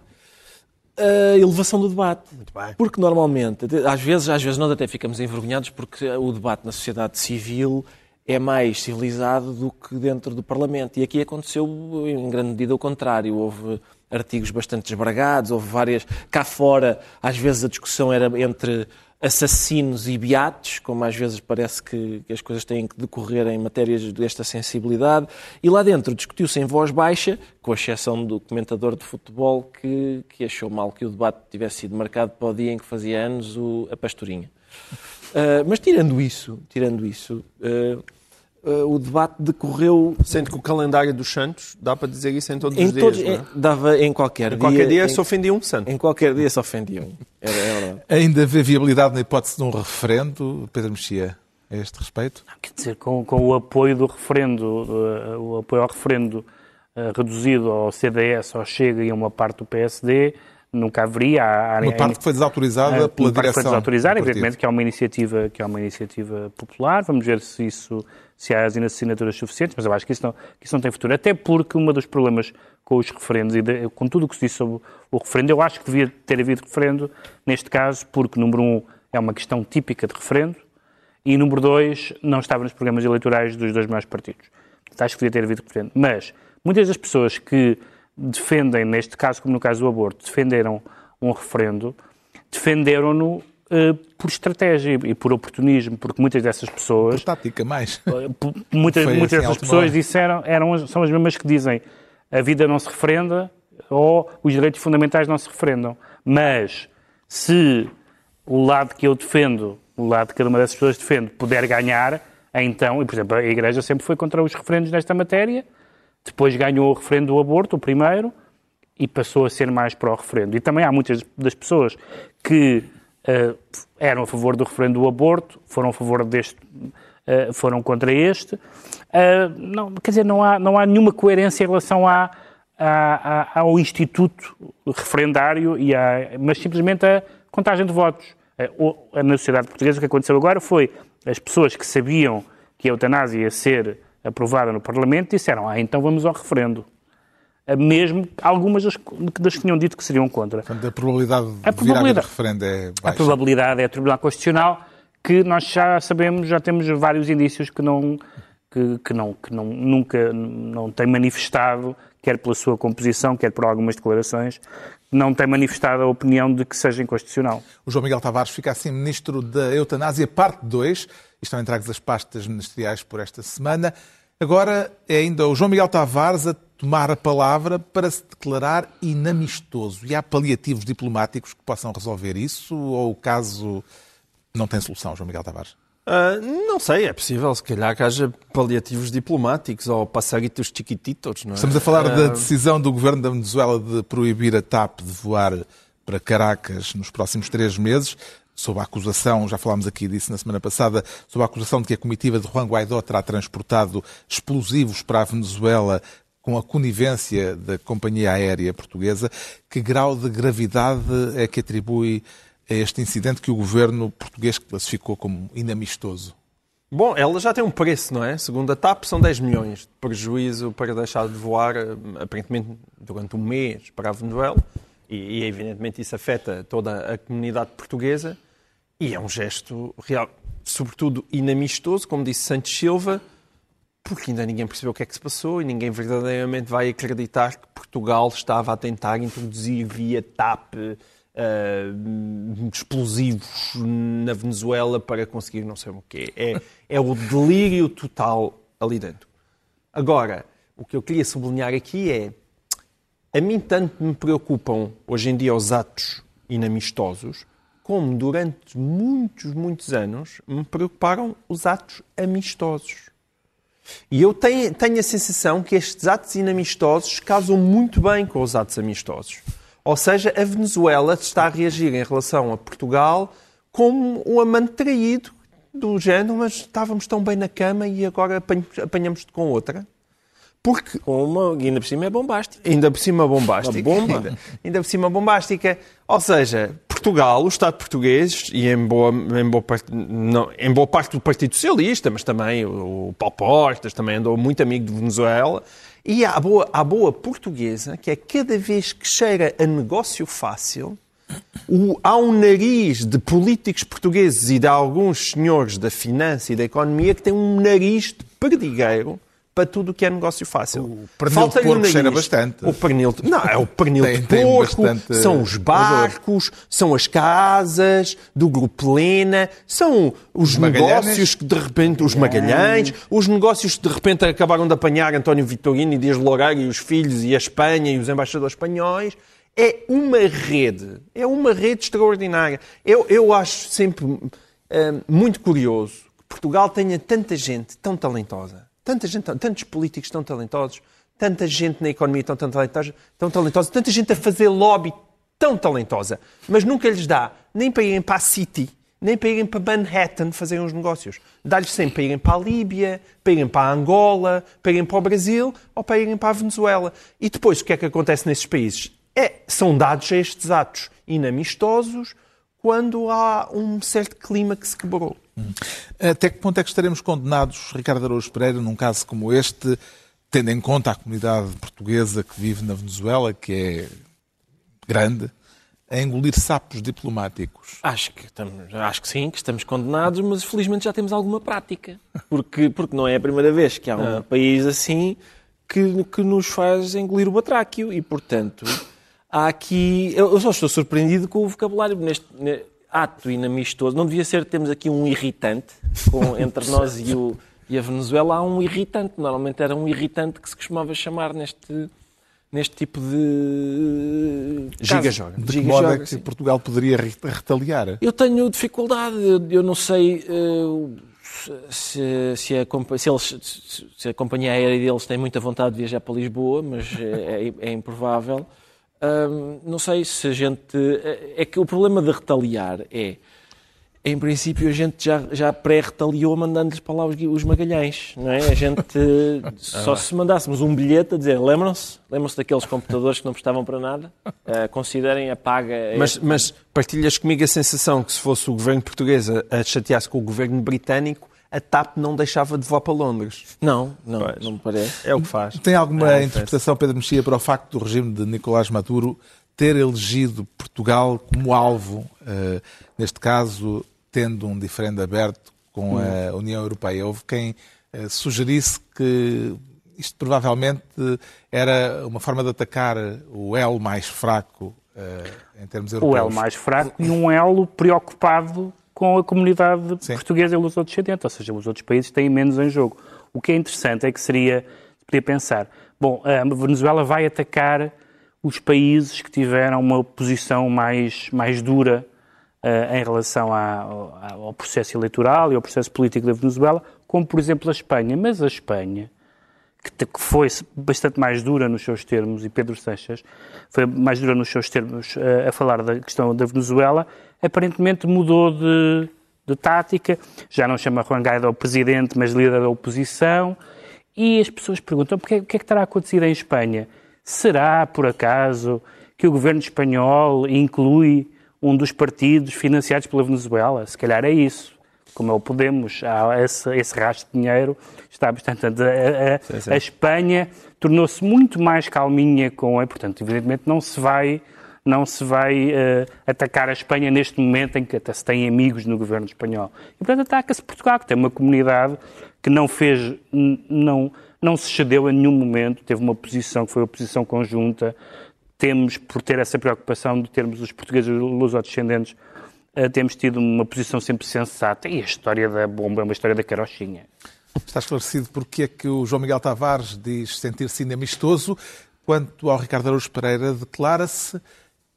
a elevação do debate. Porque normalmente, às vezes, às vezes nós até ficamos envergonhados porque o debate na sociedade civil é mais civilizado do que dentro do Parlamento. E aqui aconteceu, em grande medida, o contrário. Houve artigos bastante esbragados, houve várias. Cá fora, às vezes a discussão era entre assassinos e beatos, como às vezes parece que, que as coisas têm que decorrer em matérias desta sensibilidade. E lá dentro discutiu-se em voz baixa, com exceção do comentador de futebol que, que achou mal que o debate tivesse sido marcado para o dia em que fazia anos o- a pastorinha. Ah, mas tirando isso, tirando isso, ah, ah, o debate decorreu Sendo que o calendário dos santos, dá para dizer isso em todos em os dias. todos, não é? em- dava em qualquer Em dia. qualquer dia em, se ofendia um santo. em qualquer dia se ofendiam. Era, é verdade. Ainda vê viabilidade na hipótese de um referendo, Pedro Mexia, a este respeito? Quer dizer, com, com o apoio do referendo, eh, o apoio ao referendo eh, reduzido ao CDS, ao Chega e a uma parte do PSD, nunca haveria. Há, há- Uma parte que foi desautorizada Eh, pela uma parte direção. foi desautorizada, evidentemente que é uma iniciativa que é uma iniciativa popular. Vamos ver se isso se há as assinaturas suficientes, mas eu acho que isso não, que isso não tem futuro. Até porque um dos problemas com os referendos e de- com tudo o que se disse sobre o referendo, eu acho que devia ter havido referendo neste caso, porque número um é uma questão típica de referendo e número dois não estava nos programas eleitorais dos dois maiores partidos. Portanto, acho que devia ter havido referendo. Mas muitas das pessoas que defendem, neste caso, como no caso do aborto, defenderam um referendo, defenderam-no eh, por estratégia e por oportunismo, porque muitas dessas pessoas Por tática, mais. P- muitas, Foi muitas assim, dessas pessoas disseram, eram, são as mesmas que dizem a vida não se referenda ou os direitos fundamentais não se referendam. Mas se o lado que eu defendo, o lado que cada uma dessas pessoas defende, puder ganhar, então, e por exemplo, a Igreja sempre foi contra os referendos nesta matéria, depois ganhou o referendo do aborto, o primeiro, e passou a ser mais para o referendo. E também há muitas das pessoas que eh, eram a favor do referendo do aborto, foram a favor deste, eh, foram contra este. Eh, não, quer dizer, não há, não há nenhuma coerência em relação à, à- à- ao instituto referendário, e à, mas simplesmente a contagem de votos. Na sociedade portuguesa o que aconteceu agora foi as pessoas que sabiam que a eutanásia ia ser aprovada no Parlamento disseram, ah, então vamos ao referendo. Mesmo algumas das, das que tinham dito que seriam contra. Portanto, a probabilidade de A a haver probabilidade- referendo é A baixa. probabilidade é a Tribunal Constitucional, que nós já sabemos, já temos vários indícios que não que, que não que não nunca não tem manifestado, quer pela sua composição, quer por algumas declarações, não tem manifestado a opinião de que seja inconstitucional. O João Miguel Tavares fica assim ministro da Eutanásia, parte 2. Estão entregues as pastas ministeriais por esta semana. Agora é ainda o João Miguel Tavares a tomar a palavra para se declarar inamistoso. E há paliativos diplomáticos que possam resolver isso ou o caso não tem solução, João Miguel Tavares? Uh, não sei, é possível, se calhar que haja paliativos diplomáticos ou passaritos chiquititos, não é? Estamos a falar uh... da Ah, decisão do governo da Venezuela de proibir a TAP de voar para Caracas nos próximos três meses, sob a acusação, já falámos aqui disso na semana passada, sob a acusação de que a comitiva de Juan Guaidó terá transportado explosivos para a Venezuela com a conivência da companhia aérea portuguesa. Que grau de gravidade é que atribui a este incidente que o governo português classificou como inamistoso? Bom, ela já tem um preço, não é? Segundo a TAP, são 10 milhões de prejuízo para deixar de voar, aparentemente, durante um mês para a Venezuela. E, e, evidentemente, isso afeta toda a comunidade portuguesa. E é um gesto real, sobretudo inamistoso, como disse Santos Silva, porque ainda ninguém percebeu o que é que se passou e ninguém verdadeiramente vai acreditar que Portugal estava a tentar introduzir via TAP uh, explosivos na Venezuela para conseguir não sei o quê. É, é o delírio total ali dentro. Agora, o que eu queria sublinhar aqui é a mim tanto me preocupam hoje em dia os atos inamistosos, como durante muitos, muitos anos me preocuparam os atos amistosos. E eu tenho, tenho, a sensação que estes atos inamistosos casam muito bem com os atos amistosos. Ou seja, a Venezuela está a reagir em relação a Portugal como um amante traído do género, mas estávamos tão bem na cama e agora apanhamos com outra. Porque uma, ainda por cima é bombástica. Ainda por cima bombástica. Uma bomba. Ainda, ainda por cima bombástica. Ou seja, Portugal, o Estado português, e em boa, em boa, parte, não, em boa parte do Partido Socialista, mas também o, o Paulo Portas, também andou muito amigo de Venezuela, e a boa, a boa portuguesa, que é cada vez que cheira a negócio fácil, o, há um nariz de políticos portugueses e de alguns senhores da finança e da economia que tem um nariz de perdigueiro para tudo o que é negócio fácil. O pernil de porco cheira bastante. O pernil de... Não, é o pernil tem, de porco, bastante... são os barcos, são as casas do Grupo Lena, são os, os negócios que de repente, os Magalhães, os negócios que de repente acabaram de apanhar António Vitorino e Dias Loureiro e os filhos e a Espanha e os embaixadores espanhóis. É uma rede, é uma rede extraordinária. Eu, eu acho sempre uh, muito curioso que Portugal tenha tanta gente tão talentosa Tanta gente, tantos políticos tão talentosos, tanta gente na economia tão, tão, talentosa, tão talentosa, tanta gente a fazer lobby tão talentosa, mas nunca lhes dá nem para irem para a City, nem para irem para Manhattan fazer uns negócios. Dá-lhes sempre para irem para a Líbia, para irem para a Angola, para irem para o Brasil ou para irem para a Venezuela. E depois o que é que acontece nesses países? É, são dados estes atos inamistosos quando há um certo clima que se quebrou. Até que ponto é que estaremos condenados, Ricardo Araújo Pereira, num caso como este, tendo em conta a comunidade portuguesa que vive na Venezuela, que é grande, a engolir sapos diplomáticos? Acho que, estamos, acho que sim, que estamos condenados, mas felizmente já temos alguma prática. Porque, porque não é a primeira vez que há um não. país assim que, que nos faz engolir o batráquio e, portanto, há aqui... Eu só estou surpreendido com o vocabulário neste ato inamistoso. Não devia ser, temos aqui um irritante com, entre nós e, o, e a Venezuela. Há um irritante. Normalmente era um irritante que se costumava chamar neste, neste tipo de. Giga-joga. De que modo é que Portugal poderia retaliar? Eu tenho dificuldade. Eu não sei. Uh, se, se, a, se, eles, se, a, companhia aérea deles tem muita vontade de viajar para Lisboa, mas é, é, é improvável não sei se a gente. É, é que o problema de retaliar é. Em princípio, a gente já, já pré-retaliou mandando-lhes para lá os, os, Magalhães, não é? A gente, <laughs> só se mandássemos um bilhete a dizer, lembram-se? Lembram-se daqueles computadores que não prestavam para nada? Uh, considerem a paga... Mas, mas partilhas comigo a sensação que se fosse o governo português a, a chatear-se com o governo britânico, a TAP não deixava de voar para Londres. Não, não, pois. não me parece. É o que faz. Tem alguma é interpretação, Pedro Mexia, para o facto do regime de Nicolás Maduro ter elegido Portugal como alvo, uh, neste caso, tendo um diferendo aberto com a União Europeia? Houve quem uh, sugerisse que isto provavelmente era uma forma de atacar o elo mais fraco eh, em termos O europeus. elo mais fraco e um elo preocupado com a comunidade Sim. portuguesa e descendentes, ou seja, os outros países têm menos em jogo. O que é interessante é que seria, podia pensar, bom, a Venezuela vai atacar os países que tiveram uma posição mais, mais dura eh, em relação à- ao, ao processo eleitoral e ao processo político da Venezuela, como por exemplo a Espanha. Mas a Espanha, que, foi bastante mais dura nos seus termos, e Pedro Sanches foi mais dura nos seus termos eh, a falar da questão da Venezuela, aparentemente mudou de, de tática, já não chama Juan Guaidó presidente, mas líder da oposição, e as pessoas perguntam o que é que terá acontecido em Espanha? Será, por acaso, que o governo espanhol inclui um dos partidos financiados pela Venezuela? Se calhar é isso. Como é o Podemos, há esse, esse rastro de dinheiro, está bastante. A, a- a Espanha tornou-se muito mais calminha com. E, portanto, evidentemente, não se vai, não se vai eh, atacar a Espanha neste momento em que até se tem amigos no governo espanhol. E, portanto, ataca-se Portugal, que tem uma comunidade que não fez, não, não se cedeu a nenhum momento, teve uma posição que foi a posição conjunta. Temos, por ter essa preocupação de termos os portugueses lusodescendentes, eh, temos tido uma posição sempre sensata. E a história da bomba é uma história da carochinha. Está esclarecido porque é que o João Miguel Tavares diz sentir-se ainda amistoso, quanto ao Ricardo Araújo Pereira declara-se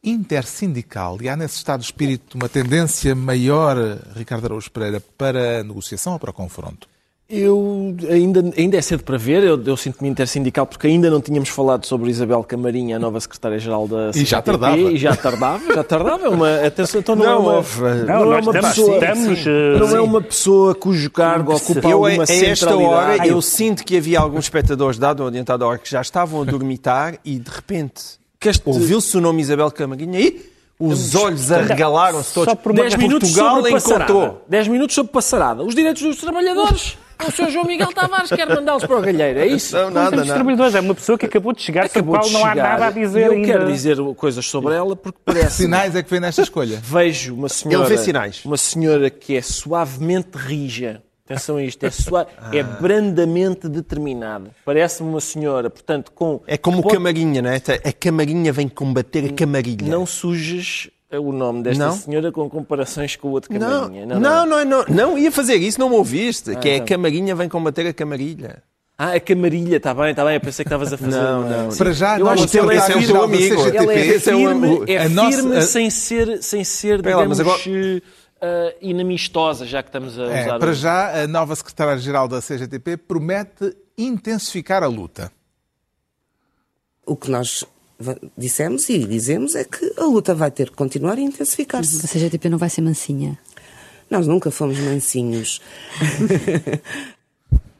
intersindical. E há nesse estado de espírito uma tendência maior, Ricardo Araújo Pereira, para a negociação ou para o confronto? Eu ainda, ainda é cedo para ver, eu, eu sinto-me intersindical porque ainda não tínhamos falado sobre Isabel Camarinha, a nova secretária-geral da E já CGTP, tardava. E já tardava, já tardava. É uma, atenção, então não, é Não uma, houve. não, Não, é uma estamos- pessoa, estamos, sim, eh, não é uma pessoa cujo cargo ocupa Eu, a alguma a esta hora, centralidade. eu sinto que havia alguns espectadores, dado o adiantado a hora, que já estavam a dormitar e, de repente, este- ouviu-se o nome Isabel Camaguinha e os olhos arregalaram-se todos. Só por uma- 10 minutos Portugal encontrou. 10 minutos sobre passarada. Os direitos dos trabalhadores. O Sr. João Miguel Tavares quer mandá-los para o galheiro, é isso? Não, Não nada, temos nada. trabalhadores, é uma pessoa que acabou de chegar, Acabou a qual não há chegar. nada a dizer eu ainda. quero dizer coisas sobre ela porque parece Sinais é que vem nesta escolha. vejo uma senhora, Ele vê sinais. uma senhora que é suavemente rija. Atenção a isto, é, suave, é brandamente determinada. Parece-me uma senhora, portanto, com É como o pode- Camarinha, não é? A Camarinha vem combater a Camarilha. Não sujes o nome desta Não? senhora com comparações com o outro não, camarinha. não, não, não, não, ia fazer isso, não me ouviste. que é a então. Camarinha vem combater a Camarilha. Ah, a camarilha, está bem, está bem. Eu pensei que estavas a fazer. Não, uma- não. Para já, Eu não acho que ele é geral da amigo. Ela é Esse é o- firme, é a nossa- firme a- sem ser, sem ser lá, digamos, agora- eh, inamistosa, já que estamos a É, usar. para o- já, a nova secretária-geral da CGTP promete intensificar a luta. O que nós dissemos e dizemos é que a luta vai ter que continuar e intensificar-se. A CGTP não vai ser mansinha. Nós nunca fomos mansinhos. <laughs>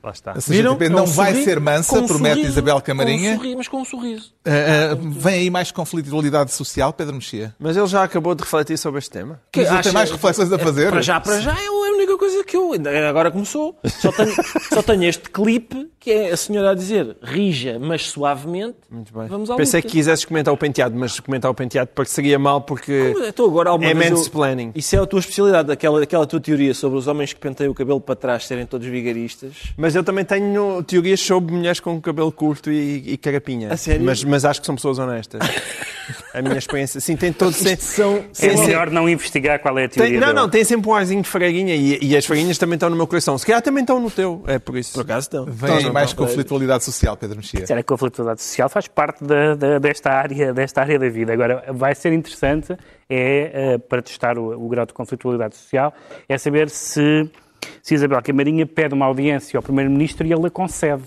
Lá está. A CGTP Com não um vai sorriso- ser mansa, um promete sorriso, Isabel Com um Camarinha. sorriso, mas com um sorriso. Ah, ah, vem aí mais conflitualidade social, Pedro Mexia? Mas ele já acabou de refletir sobre este tema. Mas ele tem mais reflexões a fazer? Para já, para já é a única coisa que eu. ainda Agora começou. Só tenho, <laughs> só tenho este clipe que é a senhora a dizer rija, mas suavemente. Muito bem. Vamos à Pensei luta. que quisesses comentar o penteado, mas comentar o penteado pareceria mal porque Então agora alguma é vez eu-. Isso é a tua especialidade, aquela, aquela tua teoria sobre os homens que penteiam o cabelo para trás serem todos vigaristas. Mas eu também tenho teorias sobre mulheres com cabelo curto e, e carapinha. A sério? Mas, mas acho que são pessoas honestas. <laughs> a minha experiência. Sim, tem todo Isto são, É Sim, sim. melhor não investigar qual é a Tem- teoria não, dele. não, tem sempre um arzinho de fraguinha e, e as fraguinhas também estão no meu coração. Se calhar também estão no teu, é por isso. Por acaso estão. Vem aí Então, mais então, conflitualidade social, Pedro Mexia. Será que a conflitualidade social faz parte da- da- desta, área, desta área da vida. Agora, vai ser interessante, é, eh, para testar o, o grau de conflitualidade social, é saber se, se Isabel Camarinha pede uma audiência ao Primeiro-Ministro e ele a concede.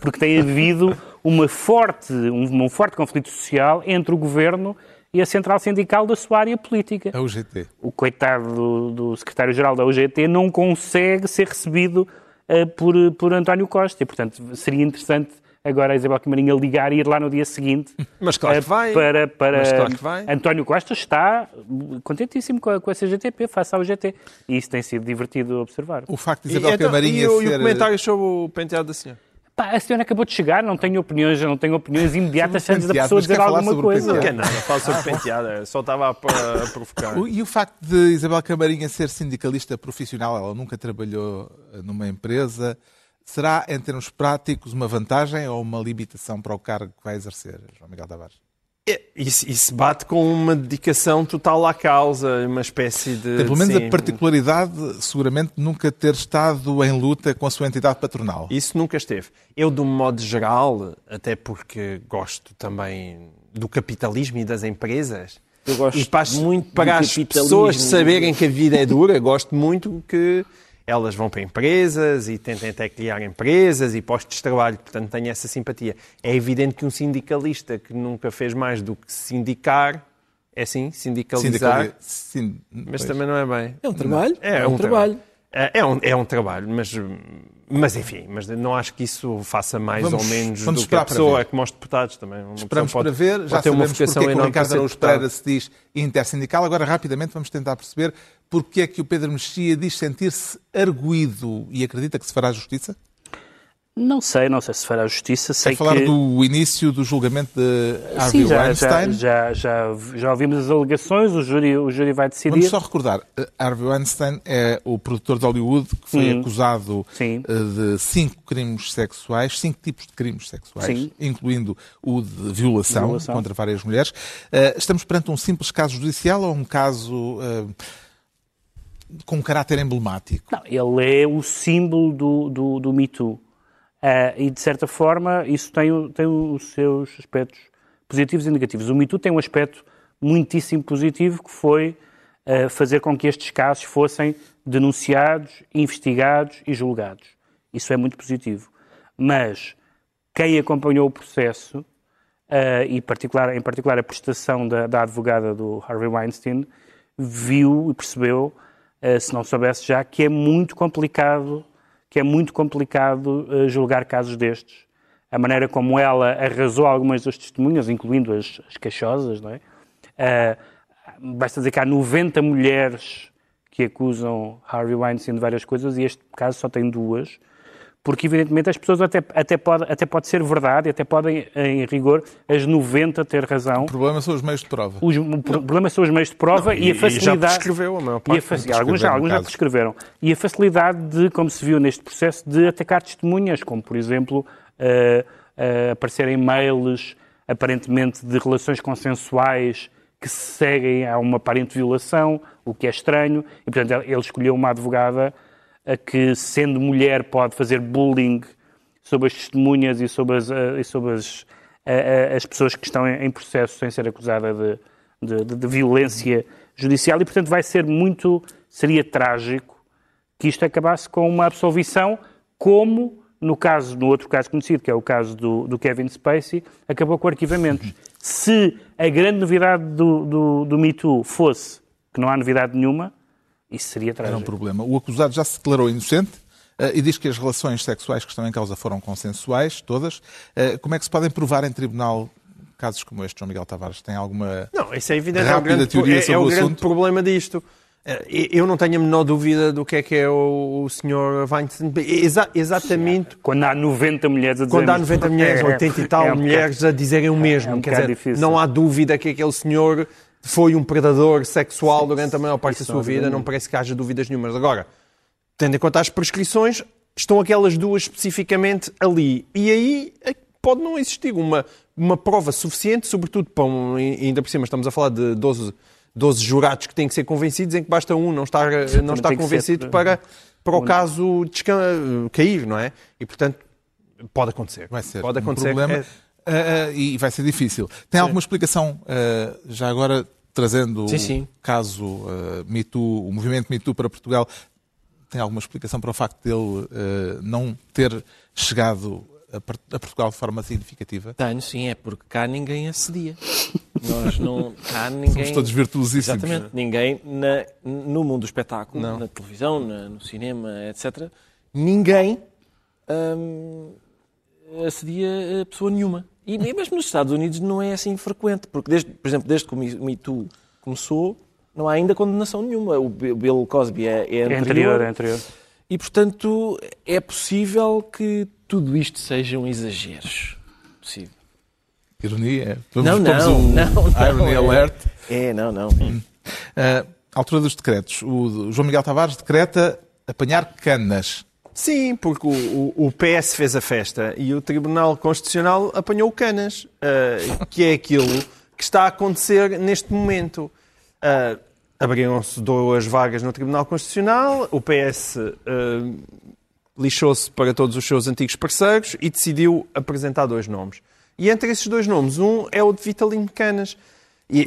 Porque tem havido uma forte, um, um forte conflito social entre o Governo e a central sindical da sua área política. A UGT. o coitado do, do secretário-geral da UGT não consegue ser recebido eh, por, por António Costa. E, portanto, seria interessante agora a Isabel Camarinha ligar e ir lá no dia seguinte. Mas claro eh, que vai. Para, para... Mas claro que vai. António Costa está contentíssimo com a, com a CGTP, face à UGT. E isso tem sido divertido observar. O facto de E, Isabel então, Camarinha e o, e o ser... comentário sobre o penteado da senhora? Pá, a senhora acabou de chegar, não tenho opiniões, eu não tenho opiniões imediatas antes da pessoa dizer alguma coisa. Não quer nada, fala sobre é, só estava a, a provocar. O- E o facto de Isabel Camarinha ser sindicalista profissional, ela nunca trabalhou eh, numa empresa, será, em termos práticos, uma vantagem ou uma limitação para o cargo que vai exercer, João Miguel Tavares? É, Isso, isso bate com uma dedicação total à causa, uma espécie de. Tem pelo menos sim, a particularidade, seguramente, de nunca ter estado em luta com a sua entidade patronal. Isso nunca esteve. Eu, de um modo geral, até porque gosto também do capitalismo e das empresas, Eu gosto e para as, muito para as pessoas saberem que a vida é dura, gosto muito que elas vão para empresas e tentem até criar empresas e postos de trabalho, portanto tenho essa simpatia. É evidente que um sindicalista que nunca fez mais do que sindicar, é assim, sindicalizar, Sindicali- Sim, mas pois. também não é bem. É um trabalho. É, um, trabalho. É, é um, é um trabalho, mas, mas enfim, mas não acho que isso faça mais Vamos- ou menos vamos do que a pessoa, ver. como os deputados também. Uma Esperamos pode- para ver, já ter uma sabemos vocação porque é que o enorme para Ricardo Araújo. Pereira se diz intersindical. Agora, rapidamente, vamos tentar perceber porque é que o Pedro Mexia diz sentir-se arguído e acredita que se fará justiça? Não sei, não sei se fará justiça. Sei Quer falar que... do início do julgamento de Harvey Sim, já, Weinstein? já, já, já, já ouvimos as alegações, o júri, o júri vai decidir. Vamos só recordar, Harvey Weinstein é o produtor de Hollywood que foi Hum. acusado Sim. eh, de cinco crimes sexuais, cinco tipos de crimes sexuais, Sim. incluindo o de violação, Violação. contra várias mulheres. Eh, Estamos perante um simples caso judicial ou um caso eh, com um caráter emblemático? Não, ele é o símbolo do, do, do Me Ah, e, de certa forma, isso tem, tem os seus aspectos positivos e negativos. O Me Too tem um aspecto muitíssimo positivo, que foi ah, fazer com que estes casos fossem denunciados, investigados e julgados. Isso é muito positivo. Mas quem acompanhou o processo, ah, e particular, em particular a prestação da, da advogada do Harvey Weinstein, viu e percebeu, ah, se não soubesse já, que é muito complicado, que é muito complicado ah, julgar casos destes. A maneira como ela arrasou algumas das testemunhas, incluindo as, as queixosas, não é? Ah, basta dizer que há 90 mulheres que acusam Harvey Weinstein de várias coisas e este caso só tem duas porque evidentemente as pessoas até, até, pode, até pode ser verdade, e até podem, em rigor, as 90 ter razão. O problema são os meios de prova. Os- o problema são os meios de prova Não, e, e- a e já facilidade. prescreveu a maior e a parte. faci- Prescreveram alguns já, alguns já prescreveram. E a facilidade de, como se viu neste processo, de atacar testemunhas, como por exemplo eh, eh, aparecerem mails aparentemente de relações consensuais que se seguem a uma aparente violação, o que é estranho, e portanto ele escolheu uma advogada a que, sendo mulher, pode fazer bullying sobre as testemunhas e sobre as, eh, e sobre as, eh, as pessoas que estão em, em processo sem ser acusada de, de- de- de violência judicial e, portanto, vai ser muito, seria trágico que isto acabasse com uma absolvição, como no caso, no outro caso conhecido, que é o caso do, do Kevin Spacey, acabou com arquivamentos. Se a grande novidade do, do, do Me Too fosse que não há novidade nenhuma, isso seria Era um trágico. problema. O acusado já se declarou inocente eh, e diz que as relações sexuais que estão em causa foram consensuais, todas. Eh, Como é que se podem provar em tribunal casos como este, João Miguel Tavares? Tem alguma. Não, isso é evidente. É o Rápida grande, teoria é, sobre é o o grande problema disto. Eh, Eu não tenho a menor dúvida do que é que é o, o Sr. Weinstein. Exa- exatamente Quando há 90 mulheres a dizer quando há 90 mulheres, <laughs> É, 80 e tal é um mulheres a dizerem o mesmo. é um Quer dizer, difícil. não há dúvida que aquele senhor foi um predador sexual durante a maior parte da sua vida. Não parece que haja dúvidas nenhumas. Agora, tendo em conta as prescrições, estão aquelas duas especificamente ali. E aí é pode não existir uma, uma prova suficiente, sobretudo para um, ainda por cima estamos a falar de 12, 12 jurados que têm que ser convencidos, em que basta um não estar, não estar convencido ser- para, para o caso descan- cair, não é? E portanto, pode acontecer. Vai ser pode um acontecer. problema É- eh, eh, e vai ser difícil. Tem alguma explicação, eh, já agora trazendo Sim, o sim. caso eh, Me Too, o movimento Me Too para Portugal, tem alguma explicação para o facto dele eh, não ter chegado a, a Portugal de forma significativa? Tenho, sim, é porque cá ninguém assedia. Nós não. Cá ninguém. Somos todos virtuosíssimos. Exatamente. Ninguém na- no mundo do espetáculo, na televisão, na- no cinema, etc. Ninguém hum, assedia a pessoa nenhuma. E nem mesmo nos Estados Unidos não é assim frequente, porque, desde, por exemplo, desde que o Me Too começou, não há ainda condenação nenhuma. O Bill Cosby é, é É anterior. anterior, é anterior. E, portanto, é possível que tudo isto sejam exageros. Possível. Ironia. Vamos Não, não, um não, não, Irony é. Alert. É, não, não. Uh, altura dos decretos. O João Miguel Tavares decreta apanhar canas. Sim, porque o, o- o PS fez a festa e o Tribunal Constitucional apanhou canas, ah, que é aquilo que está a acontecer neste momento. Uh, Abriram-se duas vagas no Tribunal Constitucional, o PS uh, lixou-se para todos os seus antigos parceiros e decidiu apresentar dois nomes. E entre esses dois nomes, um é o de Vitalino Canas. E,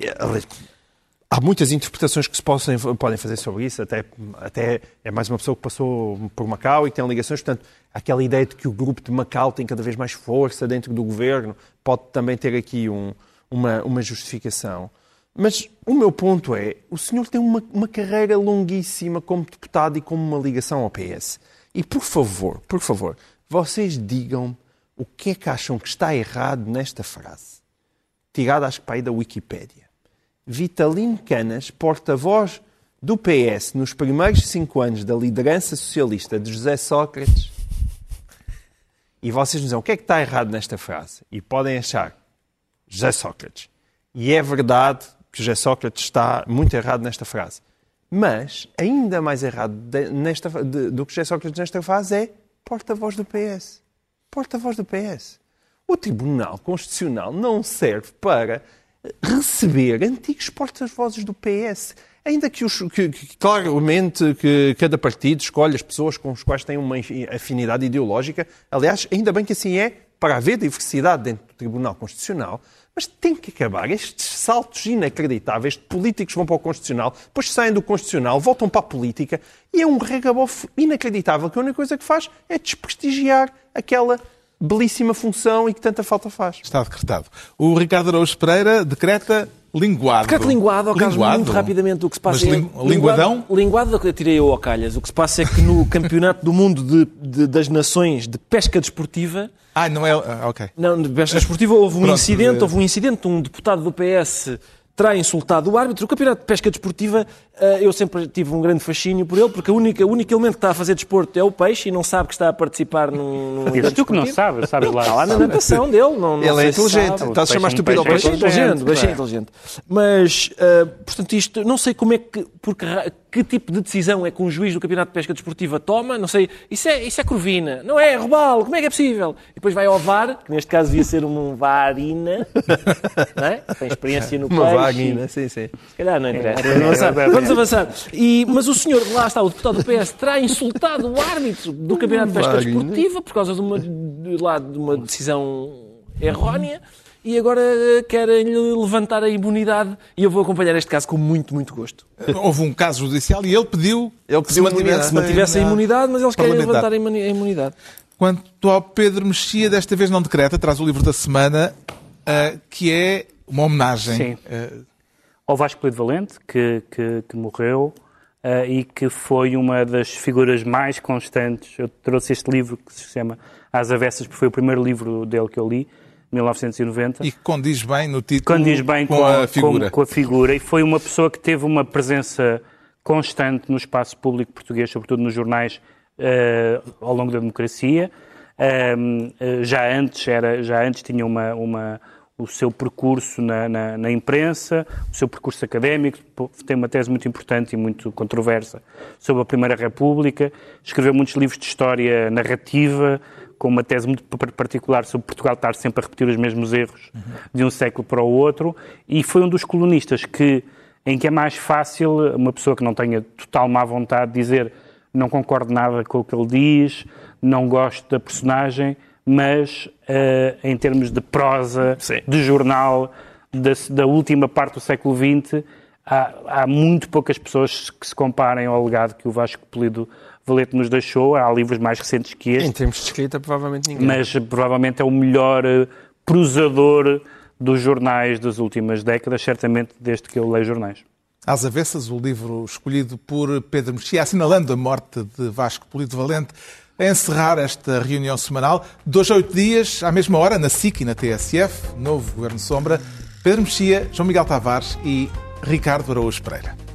há muitas interpretações que se possam, podem fazer sobre isso, até, até é mais uma pessoa que passou por Macau e que tem ligações, portanto, aquela ideia de que o grupo de Macau tem cada vez mais força dentro do governo pode também ter aqui um, uma, uma justificação. Mas o meu ponto é, o senhor tem uma, uma carreira longuíssima como deputado e como uma ligação ao PS. E por favor, por favor, vocês digam o que é que acham que está errado nesta frase. Tirada, acho que para aí da Wikipédia. Vitalino Canas, porta-voz do PS nos primeiros cinco anos da liderança socialista de José Sócrates. E vocês dizem o que é que está errado nesta frase? E podem achar José Sócrates. E é verdade que José Sócrates está muito errado nesta frase. Mas, ainda mais errado de, nesta, de, do que José Sócrates nesta frase é porta-voz do PS. Porta-voz do PS. O Tribunal Constitucional não serve para receber antigos porta-vozes do PS. Ainda que, os, que, que, claramente que cada partido escolhe as pessoas com as quais tem uma afinidade ideológica. Aliás, ainda bem que assim é, para haver diversidade dentro do Tribunal Constitucional, mas tem que acabar estes saltos inacreditáveis de políticos vão para o Constitucional, depois saem do Constitucional, voltam para a política e é um regabofo inacreditável que a única coisa que faz é desprestigiar aquela belíssima função e que tanta falta faz. Está decretado. O Ricardo Araújo Pereira decreta linguado. Decreto linguado, ao caso, muito rapidamente, o que se passa Mas é... linguadão? Linguado, eu tirei eu ao calhas. O que se passa é que no <laughs> Campeonato do Mundo de, de, das Nações de Pesca Desportiva... Ah, não é... Ah, ok. Não, de pesca desportiva houve um Pronto, incidente, é- houve um incidente, um deputado do PS terá insultado o árbitro. O campeonato de pesca desportiva, eh, eu sempre tive um grande fascínio por ele, porque a única, o único elemento que está a fazer desporto é o peixe e não sabe que está a participar num. num Dizes tu que não sabes, sabes lá. Está lá na natação dele. Não, não Ele é inteligente. sabe. Estás a chamar estúpido ao peixe? inteligente, baixinho inteligente. Mas, uh, portanto, isto, não sei como é que, porque, que tipo de decisão é que um juiz do Campeonato de Pesca Desportiva toma, não sei, isso é, isso é corvina, não é, é robalo, como é que é possível? E depois vai ao VAR, que neste caso devia ser um varina, não é? Tem experiência no Uma peixe. vaguina, sim, sim. Se calhar não interessa. Vamos avançar. Vamos avançar. E, mas o senhor, lá está, o deputado do PS, terá insultado o árbitro do Campeonato de Pesca. Desportiva por causa de uma, de, lá, de uma decisão errónea e agora eh, querem-lhe levantar a imunidade e eu vou acompanhar este caso com muito, muito gosto. Houve um caso judicial e ele pediu, Ele que se pediu mantivesse, Se mantivesse a imunidade, mas eles querem levantar a imuni- a imunidade. Quanto ao Pedro Mexia, desta vez não decreta, traz o livro da semana, ah, que é uma homenagem. Sim. Ah, ao Vasco Polido Valente, que, que, que morreu eh, e que foi uma das figuras mais constantes. Eu trouxe este livro que se chama Às Avessas, porque foi o primeiro livro dele que eu li, 1990. e que condiz bem no título condiz bem com, a figura. Com, com a figura e foi uma pessoa que teve uma presença constante no espaço público português, sobretudo nos jornais eh, ao longo da democracia. Eh, já antes era, já antes tinha uma, uma o seu percurso na, na, na imprensa, o seu percurso académico, tem uma tese muito importante e muito controversa sobre a Primeira República, escreveu muitos livros de história narrativa, com uma tese muito par- particular sobre Portugal estar sempre a repetir os mesmos erros de um século para o outro, e foi um dos colunistas que, em que é mais fácil uma pessoa que não tenha total má vontade dizer não concordo nada com o que ele diz, não gosto da personagem, mas eh, em termos de prosa, Sim. de jornal, da, da última parte do século XX, há, há muito poucas pessoas que se comparem ao legado que o Vasco Polido Valete nos deixou. Há livros mais recentes que este Em termos de escrita, provavelmente ninguém. mas provavelmente é o melhor eh, prosador dos jornais das últimas décadas, certamente desde que eu leio jornais. Às avessas, o livro escolhido por Pedro Mexia, assinalando a morte de Vasco Polido Valente, a encerrar esta reunião semanal. Dois a oito dias, à mesma hora, na SIC e na TSF, novo Governo Sombra, Pedro Mexia, João Miguel Tavares e Ricardo Araújo Pereira.